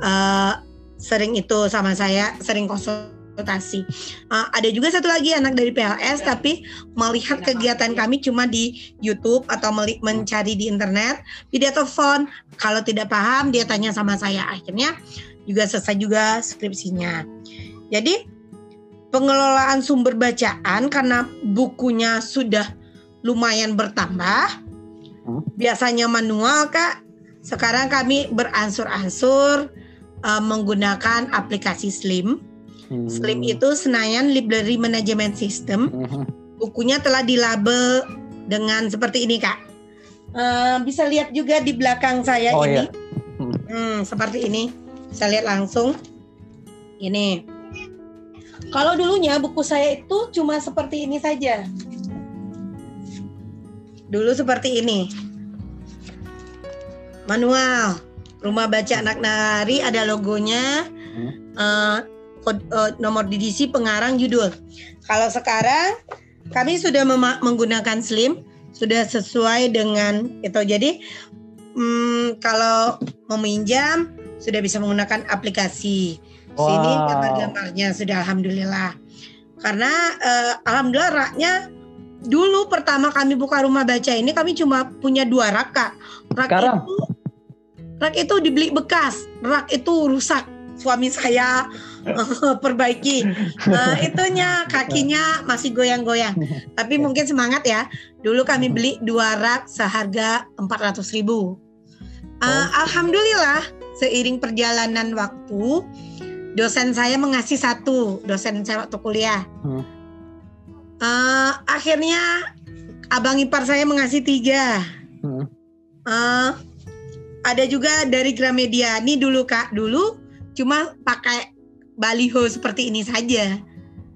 B: uh, sering itu sama saya sering konsultasi. Uh, ada juga satu lagi anak dari PLS tapi melihat kegiatan kami cuma di YouTube atau mencari di internet, video telepon. Kalau tidak paham dia tanya sama saya. Akhirnya juga selesai juga skripsinya. Jadi pengelolaan sumber bacaan karena bukunya sudah lumayan bertambah. Hmm? Biasanya manual kak. Sekarang kami beransur-ansur uh, menggunakan aplikasi Slim. Hmm. Slim itu Senayan Library Management System. Hmm. Bukunya telah dilabel dengan seperti ini kak. Uh, bisa lihat juga di belakang saya oh, ini. Iya. Hmm. hmm, seperti ini. Bisa lihat langsung. Ini. Kalau dulunya buku saya itu cuma seperti ini saja. Dulu seperti ini. Manual Rumah Baca Anak Nari ada logonya, hmm. uh, uh, nomor DDC, pengarang, judul. Kalau sekarang kami sudah menggunakan Slim, sudah sesuai dengan itu. Jadi um, kalau meminjam sudah bisa menggunakan aplikasi. Wow. Sini gambar-gambarnya sudah alhamdulillah. Karena uh, alhamdulillah raknya dulu pertama kami buka rumah baca ini kami cuma punya dua rak kak. Rak Sekarang? itu rak itu dibeli bekas. Rak itu rusak. Suami saya uh, [LAUGHS] perbaiki. Uh, itunya kakinya masih goyang-goyang. Tapi mungkin semangat ya. Dulu kami beli dua rak seharga 400 ribu. Uh, alhamdulillah seiring perjalanan waktu dosen saya mengasih satu. Dosen saya waktu kuliah. Uh, akhirnya abang ipar saya mengasih tiga. Uh, ada juga dari Gramedia. Ini dulu kak, dulu cuma pakai baliho seperti ini saja.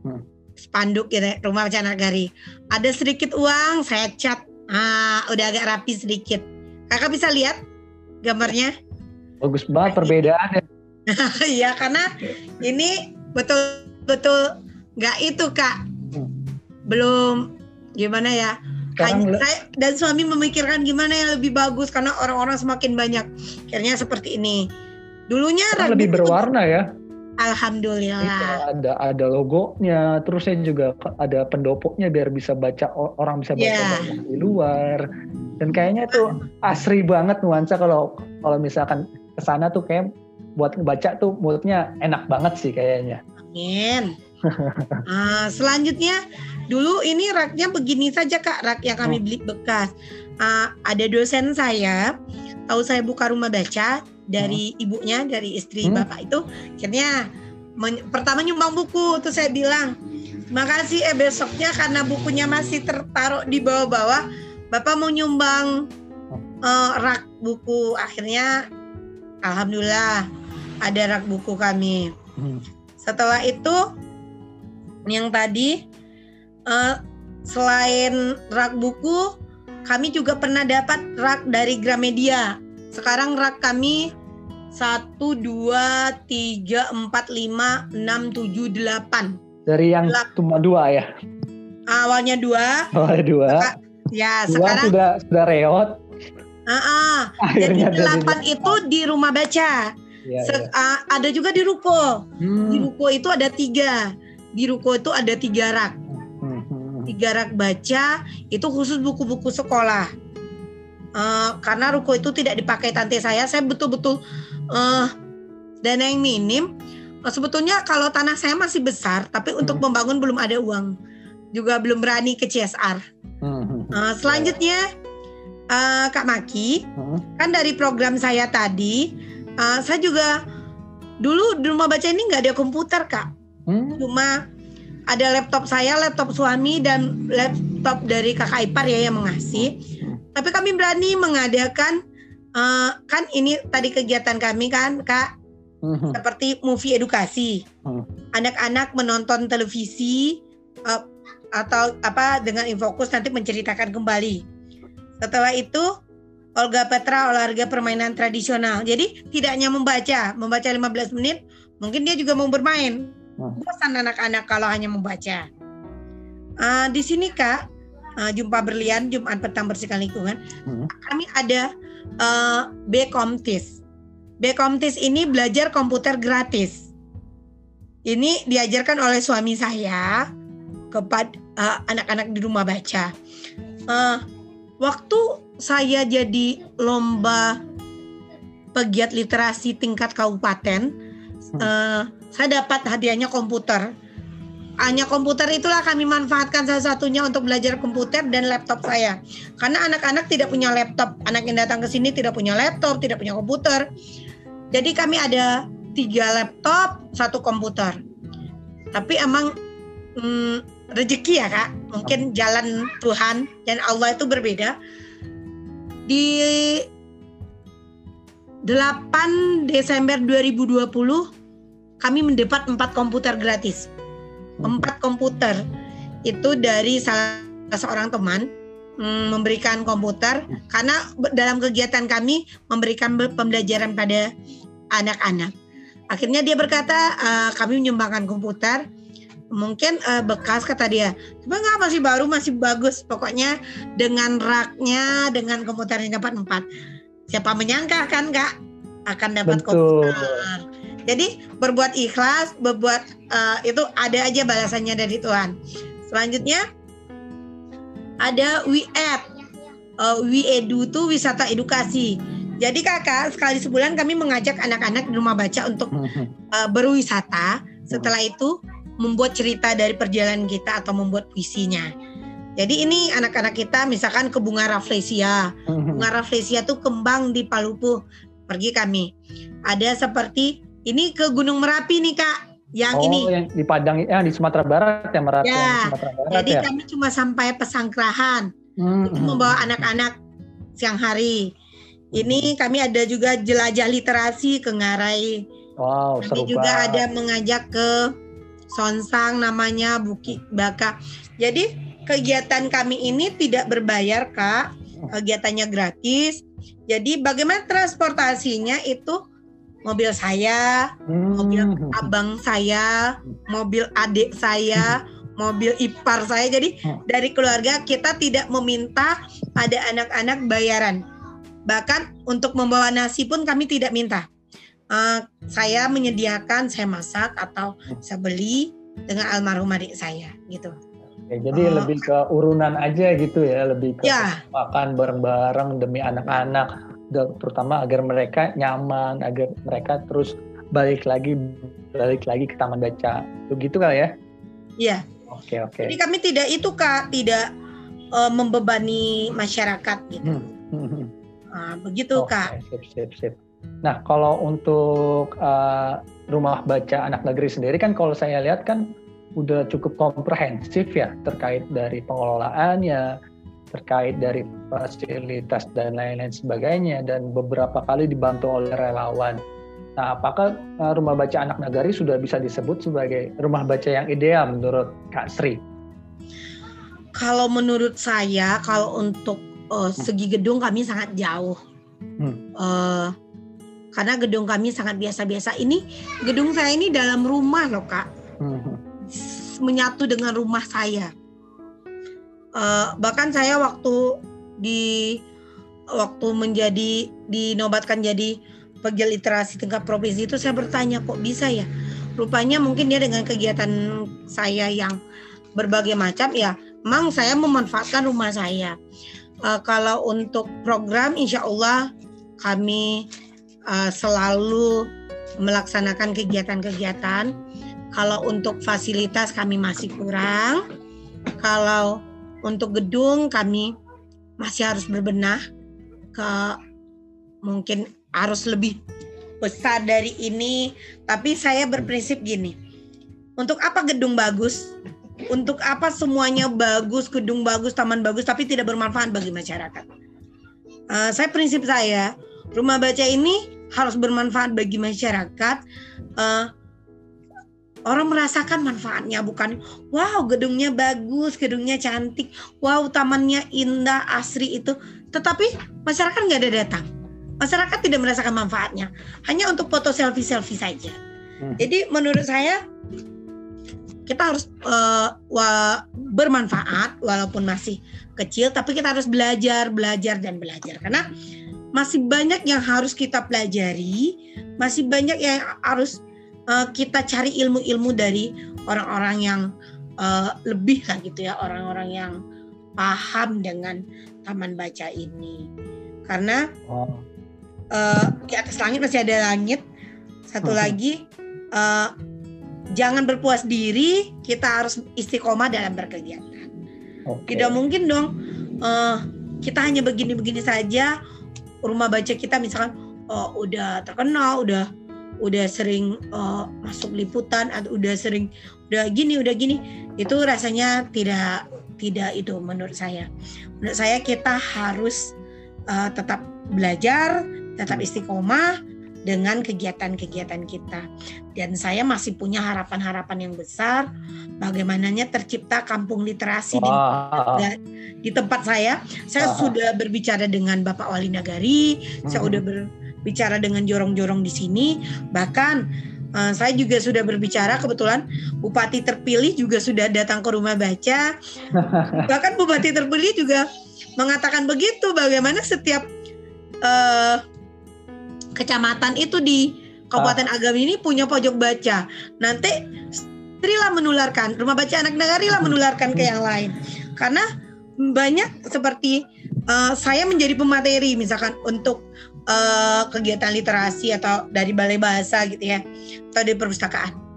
B: Hmm. Spanduk gitu, rumah baca nagari. Ada sedikit uang, saya cat. Ah, udah agak rapi sedikit. Kakak bisa lihat gambarnya?
A: Bagus banget perbedaannya. [LAUGHS]
B: Iya karena ini betul-betul nggak itu kak. Hmm. Belum gimana ya? Hanya, saya dan suami memikirkan gimana yang lebih bagus karena orang-orang semakin banyak. Akhirnya seperti ini. Dulunya
A: lebih berwarna ya.
B: Alhamdulillah. Iya,
A: ada ada logonya, terus saya juga ada pendopoknya biar bisa baca orang bisa baca yeah. di luar. Dan kayaknya tuh asri banget nuansa kalau kalau misalkan ke sana tuh kayak buat baca tuh mulutnya enak banget sih kayaknya.
B: Amin. uh, [LAUGHS] selanjutnya dulu ini raknya begini saja kak rak yang kami oh. beli bekas. Uh, ada dosen saya tahu saya buka rumah baca dari hmm. ibunya dari istri hmm. bapak itu akhirnya pertama nyumbang buku tuh saya bilang makasih eh besoknya karena bukunya masih tertaruh di bawah-bawah bapak mau nyumbang uh, rak buku akhirnya alhamdulillah ada rak buku kami hmm. setelah itu yang tadi uh, selain rak buku kami juga pernah dapat rak dari Gramedia sekarang rak kami satu dua tiga empat lima enam tujuh delapan.
A: Dari yang cuma dua ya?
B: Awalnya dua.
A: Awalnya dua.
B: ya
A: dua sekarang sudah sudah reot.
B: Uh -uh. [LAUGHS] Jadi delapan itu di rumah baca. Ya, Se ya. Uh, ada juga di ruko. Hmm. Di ruko itu ada tiga. Di ruko itu ada tiga rak. Tiga rak baca itu khusus buku-buku sekolah uh, karena ruko itu tidak dipakai tante saya saya betul-betul uh, dana yang minim uh, sebetulnya kalau tanah saya masih besar tapi hmm. untuk membangun belum ada uang juga belum berani ke CSR hmm. uh, selanjutnya uh, Kak Maki hmm. kan dari program saya tadi uh, saya juga dulu di rumah baca ini nggak ada komputer Kak hmm. cuma ada laptop saya, laptop suami dan laptop dari kakak ipar ya yang mengasih. Tapi kami berani mengadakan uh, kan ini tadi kegiatan kami kan Kak mm-hmm. seperti movie edukasi. Mm. Anak-anak menonton televisi uh, atau apa dengan infokus nanti menceritakan kembali. Setelah itu Olga Petra olahraga permainan tradisional. Jadi tidak hanya membaca, membaca 15 menit, mungkin dia juga mau bermain. Hmm. Bosan anak-anak kalau hanya membaca. Uh, di sini Kak, uh, jumpa berlian Jumat petang bersihkan lingkungan hmm. kami ada uh, Bekomtis Bekomtis ini belajar komputer gratis ini diajarkan oleh suami saya kepada uh, anak-anak di rumah baca uh, waktu saya jadi lomba pegiat literasi tingkat kabupaten hmm. uh, saya dapat hadiahnya komputer hanya komputer itulah kami manfaatkan salah satunya untuk belajar komputer dan laptop saya. Karena anak-anak tidak punya laptop, anak yang datang ke sini tidak punya laptop, tidak punya komputer. Jadi kami ada tiga laptop, satu komputer. Tapi emang hmm, rezeki ya kak, mungkin jalan Tuhan dan Allah itu berbeda. Di 8 Desember 2020 kami mendapat empat komputer gratis. Empat komputer itu dari salah seorang teman mm, memberikan komputer. Karena dalam kegiatan kami memberikan pembelajaran pada anak-anak. Akhirnya dia berkata uh, kami menyumbangkan komputer. Mungkin uh, bekas kata dia. Tapi nggak masih baru masih bagus. Pokoknya dengan raknya dengan komputernya dapat empat. Siapa menyangka kan kak? Akan dapat Betul. komputer jadi berbuat ikhlas, berbuat uh, itu ada aja balasannya dari Tuhan. Selanjutnya ada WeEd. Uh, WeEdu itu wisata edukasi. Jadi kakak sekali sebulan kami mengajak anak-anak di rumah baca untuk uh, [LAUGHS] berwisata. Setelah itu membuat cerita dari perjalanan kita atau membuat puisinya. Jadi ini anak-anak kita misalkan ke bunga rafflesia. Bunga rafflesia itu kembang di Palupu. Pergi kami. Ada seperti Ini ke Gunung Merapi nih kak. Yang
A: oh,
B: ini.
A: yang di Padang, ya di Sumatera Barat ya Merapi.
B: Ya,
A: yang di Sumatera Barat
B: Jadi
A: ya.
B: kami cuma sampai Pesanggrahan.
A: Hmm,
B: Itu
A: hmm.
B: membawa anak-anak siang hari. Ini kami ada juga jelajah literasi ke Ngarai.
A: Wow,
B: Kami
A: seru
B: juga
A: banget.
B: ada mengajak ke Sonsang namanya Bukit Baka. Jadi kegiatan kami ini tidak berbayar kak, kegiatannya gratis. Jadi bagaimana transportasinya itu mobil saya,
A: Hmm,
B: mobil abang saya, mobil adik saya, [LAUGHS] mobil ipar saya. Jadi
A: Hmm.
B: dari keluarga kita tidak meminta pada anak-anak bayaran. Bahkan untuk membawa nasi pun kami tidak minta. Eh, saya menyediakan, saya masak atau saya beli dengan almarhum adik saya gitu.
A: Oke, jadi
B: Oh.
A: lebih ke urunan aja gitu ya, lebih ke
B: Ya.
A: makan bareng-bareng demi anak-anak, terutama agar mereka nyaman, agar mereka terus balik lagi balik lagi ke taman baca. Begitu kali ya?
B: Iya.
A: Oke oke.
B: Jadi kami tidak itu kak, tidak eh, membebani masyarakat gitu.
A: Hmm.
B: Nah, begitu
A: Oke,
B: kak.
A: sip, sip, sip. Nah, kalau untuk eh, rumah baca anak negeri sendiri kan kalau saya lihat kan udah cukup komprehensif ya terkait dari pengelolaannya, terkait dari fasilitas dan lain-lain sebagainya dan beberapa kali dibantu oleh relawan. Nah, apakah eh, rumah baca anak negari sudah bisa disebut sebagai rumah baca yang ideal menurut Kak Sri?
B: Kalau menurut saya, kalau untuk eh, segi gedung kami sangat jauh.
A: Hmm.
B: Eh, karena gedung kami sangat biasa-biasa. Ini gedung saya ini dalam rumah loh kak,
A: Hmm, hmm.
B: menyatu dengan rumah saya. Eh, bahkan saya waktu di waktu menjadi dinobatkan jadi pegiat literasi tingkat provinsi itu saya bertanya kok bisa ya? Rupanya mungkin dia dengan kegiatan saya yang berbagai macam ya, memang saya memanfaatkan rumah saya. Eh, kalau untuk program, insya Allah kami eh, selalu melaksanakan kegiatan-kegiatan. Kalau untuk fasilitas kami masih kurang. Kalau untuk gedung kami masih harus berbenah ke mungkin harus lebih besar dari ini. Tapi saya berprinsip gini. Untuk apa gedung bagus? Untuk apa semuanya bagus, gedung bagus, taman bagus, tapi tidak bermanfaat bagi masyarakat? Eh, saya prinsip saya, rumah baca ini harus bermanfaat bagi masyarakat. Eh, orang merasakan manfaatnya, bukan wow gedungnya bagus, gedungnya cantik, wow tamannya indah, asri itu. Tetapi masyarakat nggak ada datang. Masyarakat tidak merasakan manfaatnya, hanya untuk foto selfie selfie saja.
A: Hmm.
B: Jadi menurut saya kita harus eh, wa- bermanfaat walaupun masih kecil, tapi kita harus belajar, belajar dan belajar karena masih banyak yang harus kita pelajari, masih banyak yang harus eh, kita cari ilmu-ilmu dari orang-orang yang eh, lebih lah gitu ya, orang-orang yang paham dengan taman baca ini. Karena
A: Oh,
B: eh, di atas langit masih ada langit. Satu
A: Mhm.
B: lagi eh, jangan berpuas diri, kita harus istiqomah dalam berkegiatan.
A: oke.
B: Tidak mungkin dong eh, kita hanya begini-begini saja. Rumah baca kita misalkan oh, udah terkenal, udah udah sering eh, masuk liputan atau udah sering udah gini, udah gini. Itu rasanya tidak tidak itu menurut saya. Menurut saya kita harus eh, tetap belajar, tetap istiqomah dengan kegiatan-kegiatan kita. Dan saya masih punya harapan-harapan yang besar bagaimananya tercipta kampung literasi di
A: Wah.
B: di tempat saya. Saya sudah berbicara dengan Bapak Wali Nagari, saya
A: Mhm.
B: udah berbicara dengan jorong-jorong di sini, bahkan eh, saya juga sudah berbicara kebetulan bupati terpilih juga sudah datang ke rumah baca. [LAUGHS] Bahkan bupati terpilih juga mengatakan begitu bagaimana setiap eh, kecamatan itu di Kabupaten Agam ini punya pojok baca. Nanti Trilah menularkan, rumah baca anak negari lah menularkan ke yang lain. Karena banyak seperti eh, saya menjadi pemateri misalkan untuk eh, kegiatan literasi atau dari balai bahasa gitu ya atau di perpustakaan.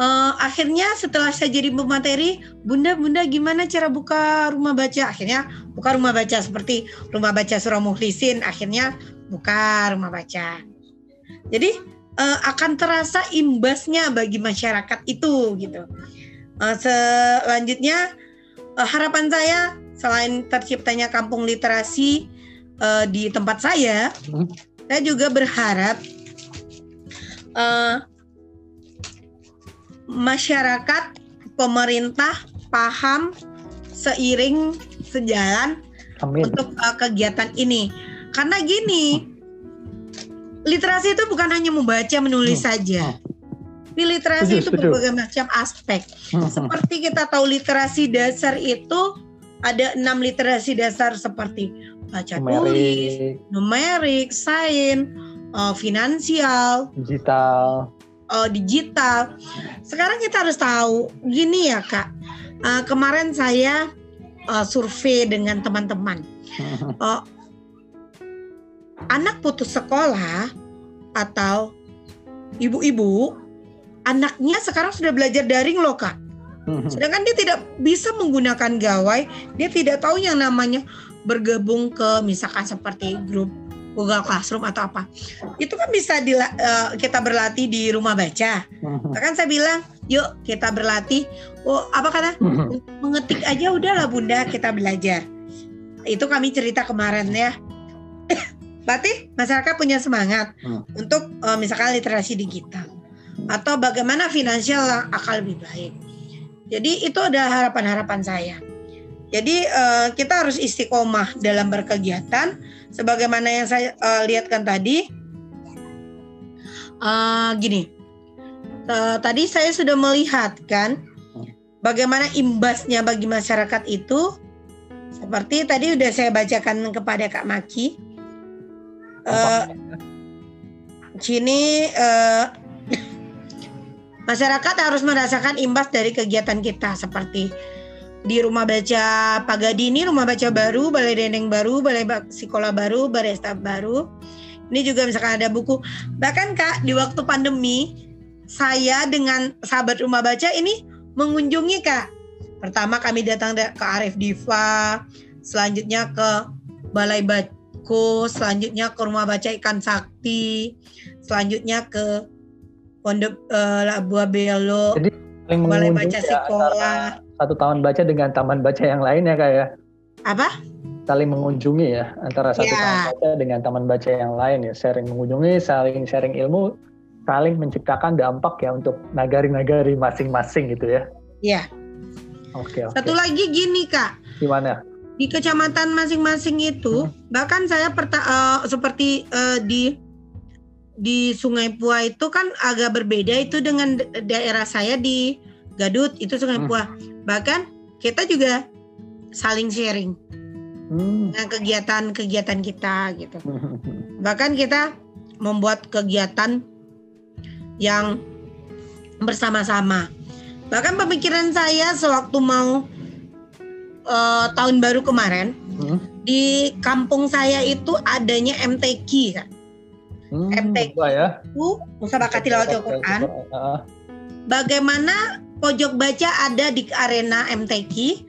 B: Eh, akhirnya setelah saya jadi pemateri, bunda bunda gimana cara buka rumah baca? Akhirnya buka rumah baca seperti rumah baca Surah Muhlisin. Akhirnya buka rumah baca. Jadi uh, akan terasa imbasnya bagi masyarakat itu gitu. Uh, selanjutnya uh, harapan saya selain terciptanya kampung literasi uh, di tempat saya, hmm. saya juga berharap uh, masyarakat, pemerintah paham seiring sejalan Amin. untuk uh, kegiatan ini. Karena gini, literasi itu bukan hanya membaca menulis hmm. saja. Di literasi itu berbagai macam aspek. Hmm. Seperti kita tahu literasi dasar itu ada enam literasi dasar seperti baca numerik. tulis, numerik, sains, uh, finansial,
A: digital,
B: uh, digital. Sekarang kita harus tahu gini ya kak. Uh, kemarin saya uh, survei dengan teman-teman. Uh, [LAUGHS] anak putus sekolah atau ibu-ibu anaknya sekarang sudah belajar daring loh kak. Sedangkan dia tidak bisa menggunakan gawai, dia tidak tahu yang namanya bergabung ke misalkan seperti grup Google Classroom atau apa. Itu kan bisa di, uh, eh, kita berlatih di rumah baca. Kan saya bilang, yuk kita berlatih. Oh, apa kata? Mengetik aja udahlah Bunda, kita belajar. Itu kami cerita kemarin ya. [COUGHS] Berarti masyarakat punya semangat hmm. untuk uh, misalkan literasi digital atau bagaimana finansial akan lebih baik. Jadi itu adalah harapan-harapan saya. Jadi uh, kita harus istiqomah dalam berkegiatan sebagaimana yang saya uh, lihatkan tadi. Uh, gini, uh, tadi saya sudah melihat kan bagaimana imbasnya bagi masyarakat itu seperti tadi udah saya bacakan kepada Kak Maki. Uh, sini uh, masyarakat harus merasakan imbas dari kegiatan kita seperti di rumah baca Pagadi ini rumah baca baru, balai dendeng baru, balai sekolah baru, barista baru. Ini juga misalkan ada buku. Bahkan Kak di waktu pandemi saya dengan sahabat rumah baca ini mengunjungi Kak. Pertama kami datang ke Arif Diva, selanjutnya ke Balai Bako, selanjutnya ke Rumah Baca Ikan Sakti, selanjutnya ke Pondok uh, Labuah Belo, Jadi, Balai Baca ya, Sekolah
A: satu tahun baca dengan taman baca yang lain ya kak ya?
B: Apa?
A: Saling mengunjungi ya antara satu ya. taman baca dengan taman baca yang lain ya, sharing mengunjungi, saling sharing ilmu, saling menciptakan dampak ya untuk nagari-nagari masing-masing gitu ya.
B: Iya. Oke. Satu lagi gini kak.
A: Gimana?
B: Di kecamatan masing-masing itu, hmm. bahkan saya perta uh, seperti uh, di di Sungai Pua itu kan agak berbeda itu dengan daerah saya di Gadut itu Sungai hmm. Pua. Bahkan kita juga saling sharing hmm. dengan kegiatan-kegiatan kita gitu. [LAUGHS] Bahkan kita membuat kegiatan yang bersama-sama. Bahkan pemikiran saya sewaktu mau uh, tahun baru kemarin hmm. di kampung saya itu adanya MTQ kan. Hmm, MTQ ya. itu Musabaqah Tilawatil Quran. Bagaimana pojok baca ada di arena MTQ.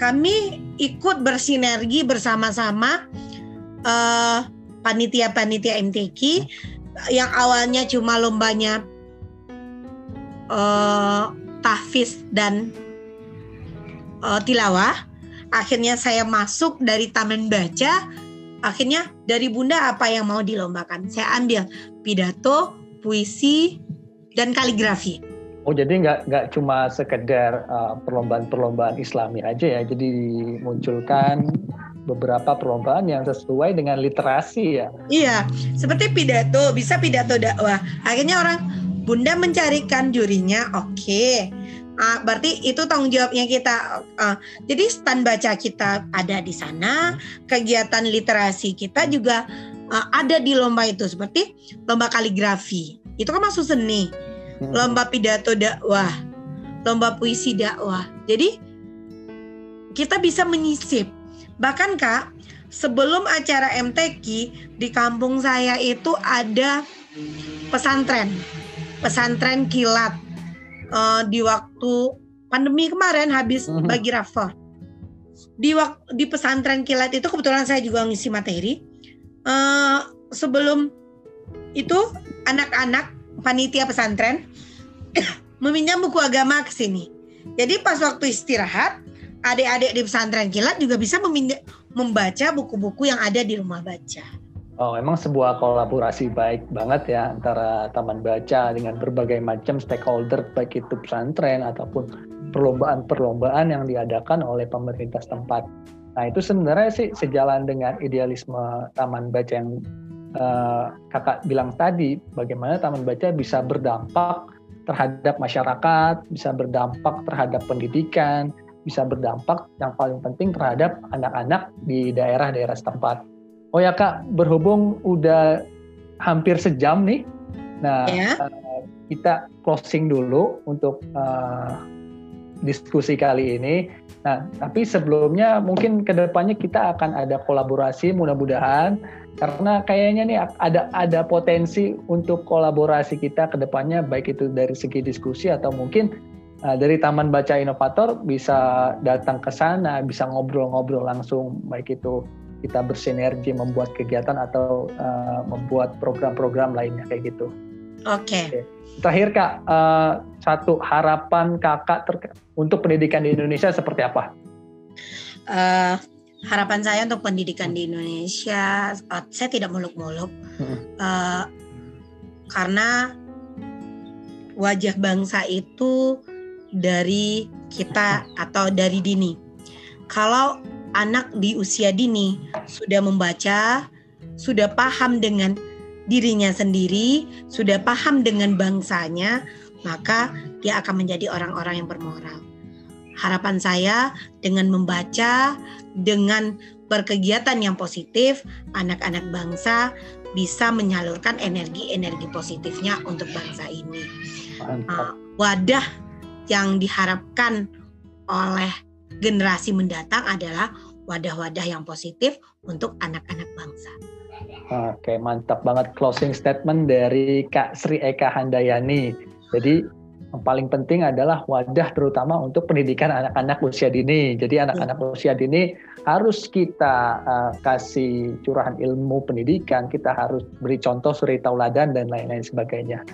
B: Kami ikut bersinergi bersama-sama uh, panitia-panitia MTQ yang awalnya cuma lombanya uh, tahfiz dan uh, tilawah. Akhirnya saya masuk dari taman baca. Akhirnya dari bunda apa yang mau dilombakan? Saya ambil pidato, puisi, dan kaligrafi
A: Oh jadi nggak nggak cuma sekedar uh, perlombaan-perlombaan Islami aja ya, jadi dimunculkan beberapa perlombaan yang sesuai dengan literasi ya.
B: Iya, seperti pidato, bisa pidato dakwah. Akhirnya orang Bunda mencarikan jurinya, oke. Okay. Uh, berarti itu tanggung jawabnya kita. Uh, jadi stand baca kita ada di sana, kegiatan literasi kita juga uh, ada di lomba itu seperti lomba kaligrafi. Itu kan masuk seni Hmm. lomba pidato dakwah, lomba puisi dakwah. Jadi kita bisa menyisip. Bahkan Kak, sebelum acara MTQ di kampung saya itu ada pesantren. Pesantren kilat. Uh, di waktu pandemi kemarin habis hmm. bagi rafa. Di waktu di pesantren kilat itu kebetulan saya juga ngisi materi. Uh, sebelum itu anak-anak panitia pesantren [COUGHS] meminjam buku agama ke sini. Jadi pas waktu istirahat, adik-adik di pesantren kilat juga bisa membaca buku-buku yang ada di rumah baca.
A: Oh, emang sebuah kolaborasi baik banget ya antara taman baca dengan berbagai macam stakeholder baik itu pesantren ataupun perlombaan-perlombaan yang diadakan oleh pemerintah setempat. Nah, itu sebenarnya sih sejalan dengan idealisme taman baca yang uh, kakak bilang tadi, bagaimana taman baca bisa berdampak terhadap masyarakat, bisa berdampak terhadap pendidikan, bisa berdampak yang paling penting terhadap anak-anak di daerah-daerah setempat. Oh ya kak, berhubung udah hampir sejam nih, nah ya. uh, kita closing dulu untuk uh, diskusi kali ini. Nah, tapi sebelumnya mungkin ke depannya kita akan ada kolaborasi mudah-mudahan karena kayaknya nih ada ada potensi untuk kolaborasi kita ke depannya baik itu dari segi diskusi atau mungkin uh, dari Taman Baca Inovator bisa datang ke sana, bisa ngobrol-ngobrol langsung baik itu kita bersinergi membuat kegiatan atau uh, membuat program-program lainnya kayak gitu.
B: Oke. Okay.
A: Terakhir kak, uh, satu harapan kakak untuk pendidikan di Indonesia seperti apa?
B: Uh, harapan saya untuk pendidikan di Indonesia, uh, saya tidak muluk-muluk, hmm. uh, karena wajah bangsa itu dari kita atau dari dini. Kalau anak di usia dini sudah membaca, sudah paham dengan dirinya sendiri, sudah paham dengan bangsanya, maka dia akan menjadi orang-orang yang bermoral. Harapan saya dengan membaca, dengan berkegiatan yang positif, anak-anak bangsa bisa menyalurkan energi-energi positifnya untuk bangsa ini. Uh, wadah yang diharapkan oleh generasi mendatang adalah wadah-wadah yang positif untuk anak-anak bangsa.
A: Oke, mantap banget closing statement dari Kak Sri Eka Handayani. Jadi yang paling penting adalah wadah terutama untuk pendidikan anak-anak usia dini. Jadi anak-anak ya. usia dini harus kita uh, kasih curahan ilmu pendidikan, kita harus beri contoh suri tauladan dan lain-lain sebagainya.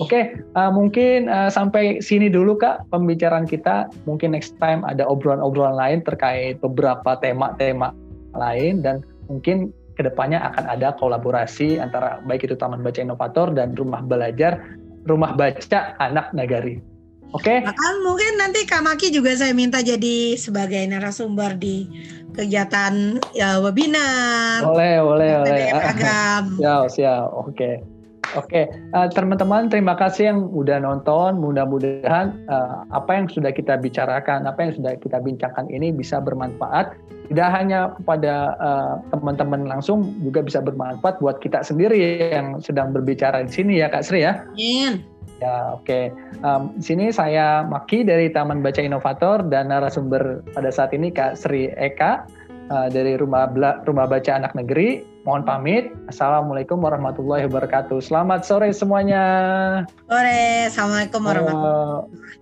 A: Oke, okay, uh, eh, mungkin uh, sampai sini dulu Kak pembicaraan kita. Mungkin next time ada obrolan-obrolan lain terkait beberapa tema-tema lain dan mungkin ke depannya akan ada kolaborasi antara baik itu Taman Baca Inovator dan Rumah Belajar, Rumah Baca Anak Nagari. Oke. Okay?
B: Bahkan mungkin nanti Kak Maki juga saya minta jadi sebagai narasumber di kegiatan ya, webinar.
A: Boleh, boleh, boleh. Agam. [LAUGHS] siap, siap. Oke. Okay. Oke, uh, teman-teman terima kasih yang udah nonton. Mudah-mudahan uh, apa yang sudah kita bicarakan, apa yang sudah kita bincangkan ini bisa bermanfaat. Tidak hanya kepada uh, teman-teman langsung, juga bisa bermanfaat buat kita sendiri yang sedang berbicara di sini ya Kak Sri ya.
B: Iya.
A: Ya, oke. Okay. Um, di sini saya Maki dari Taman Baca Inovator dan narasumber pada saat ini Kak Sri Eka uh, dari Rumah Bla, Rumah Baca Anak Negeri. Mohon pamit. Assalamualaikum warahmatullahi wabarakatuh. Selamat sore semuanya.
B: Sore. Assalamualaikum warahmatullahi wabarakatuh.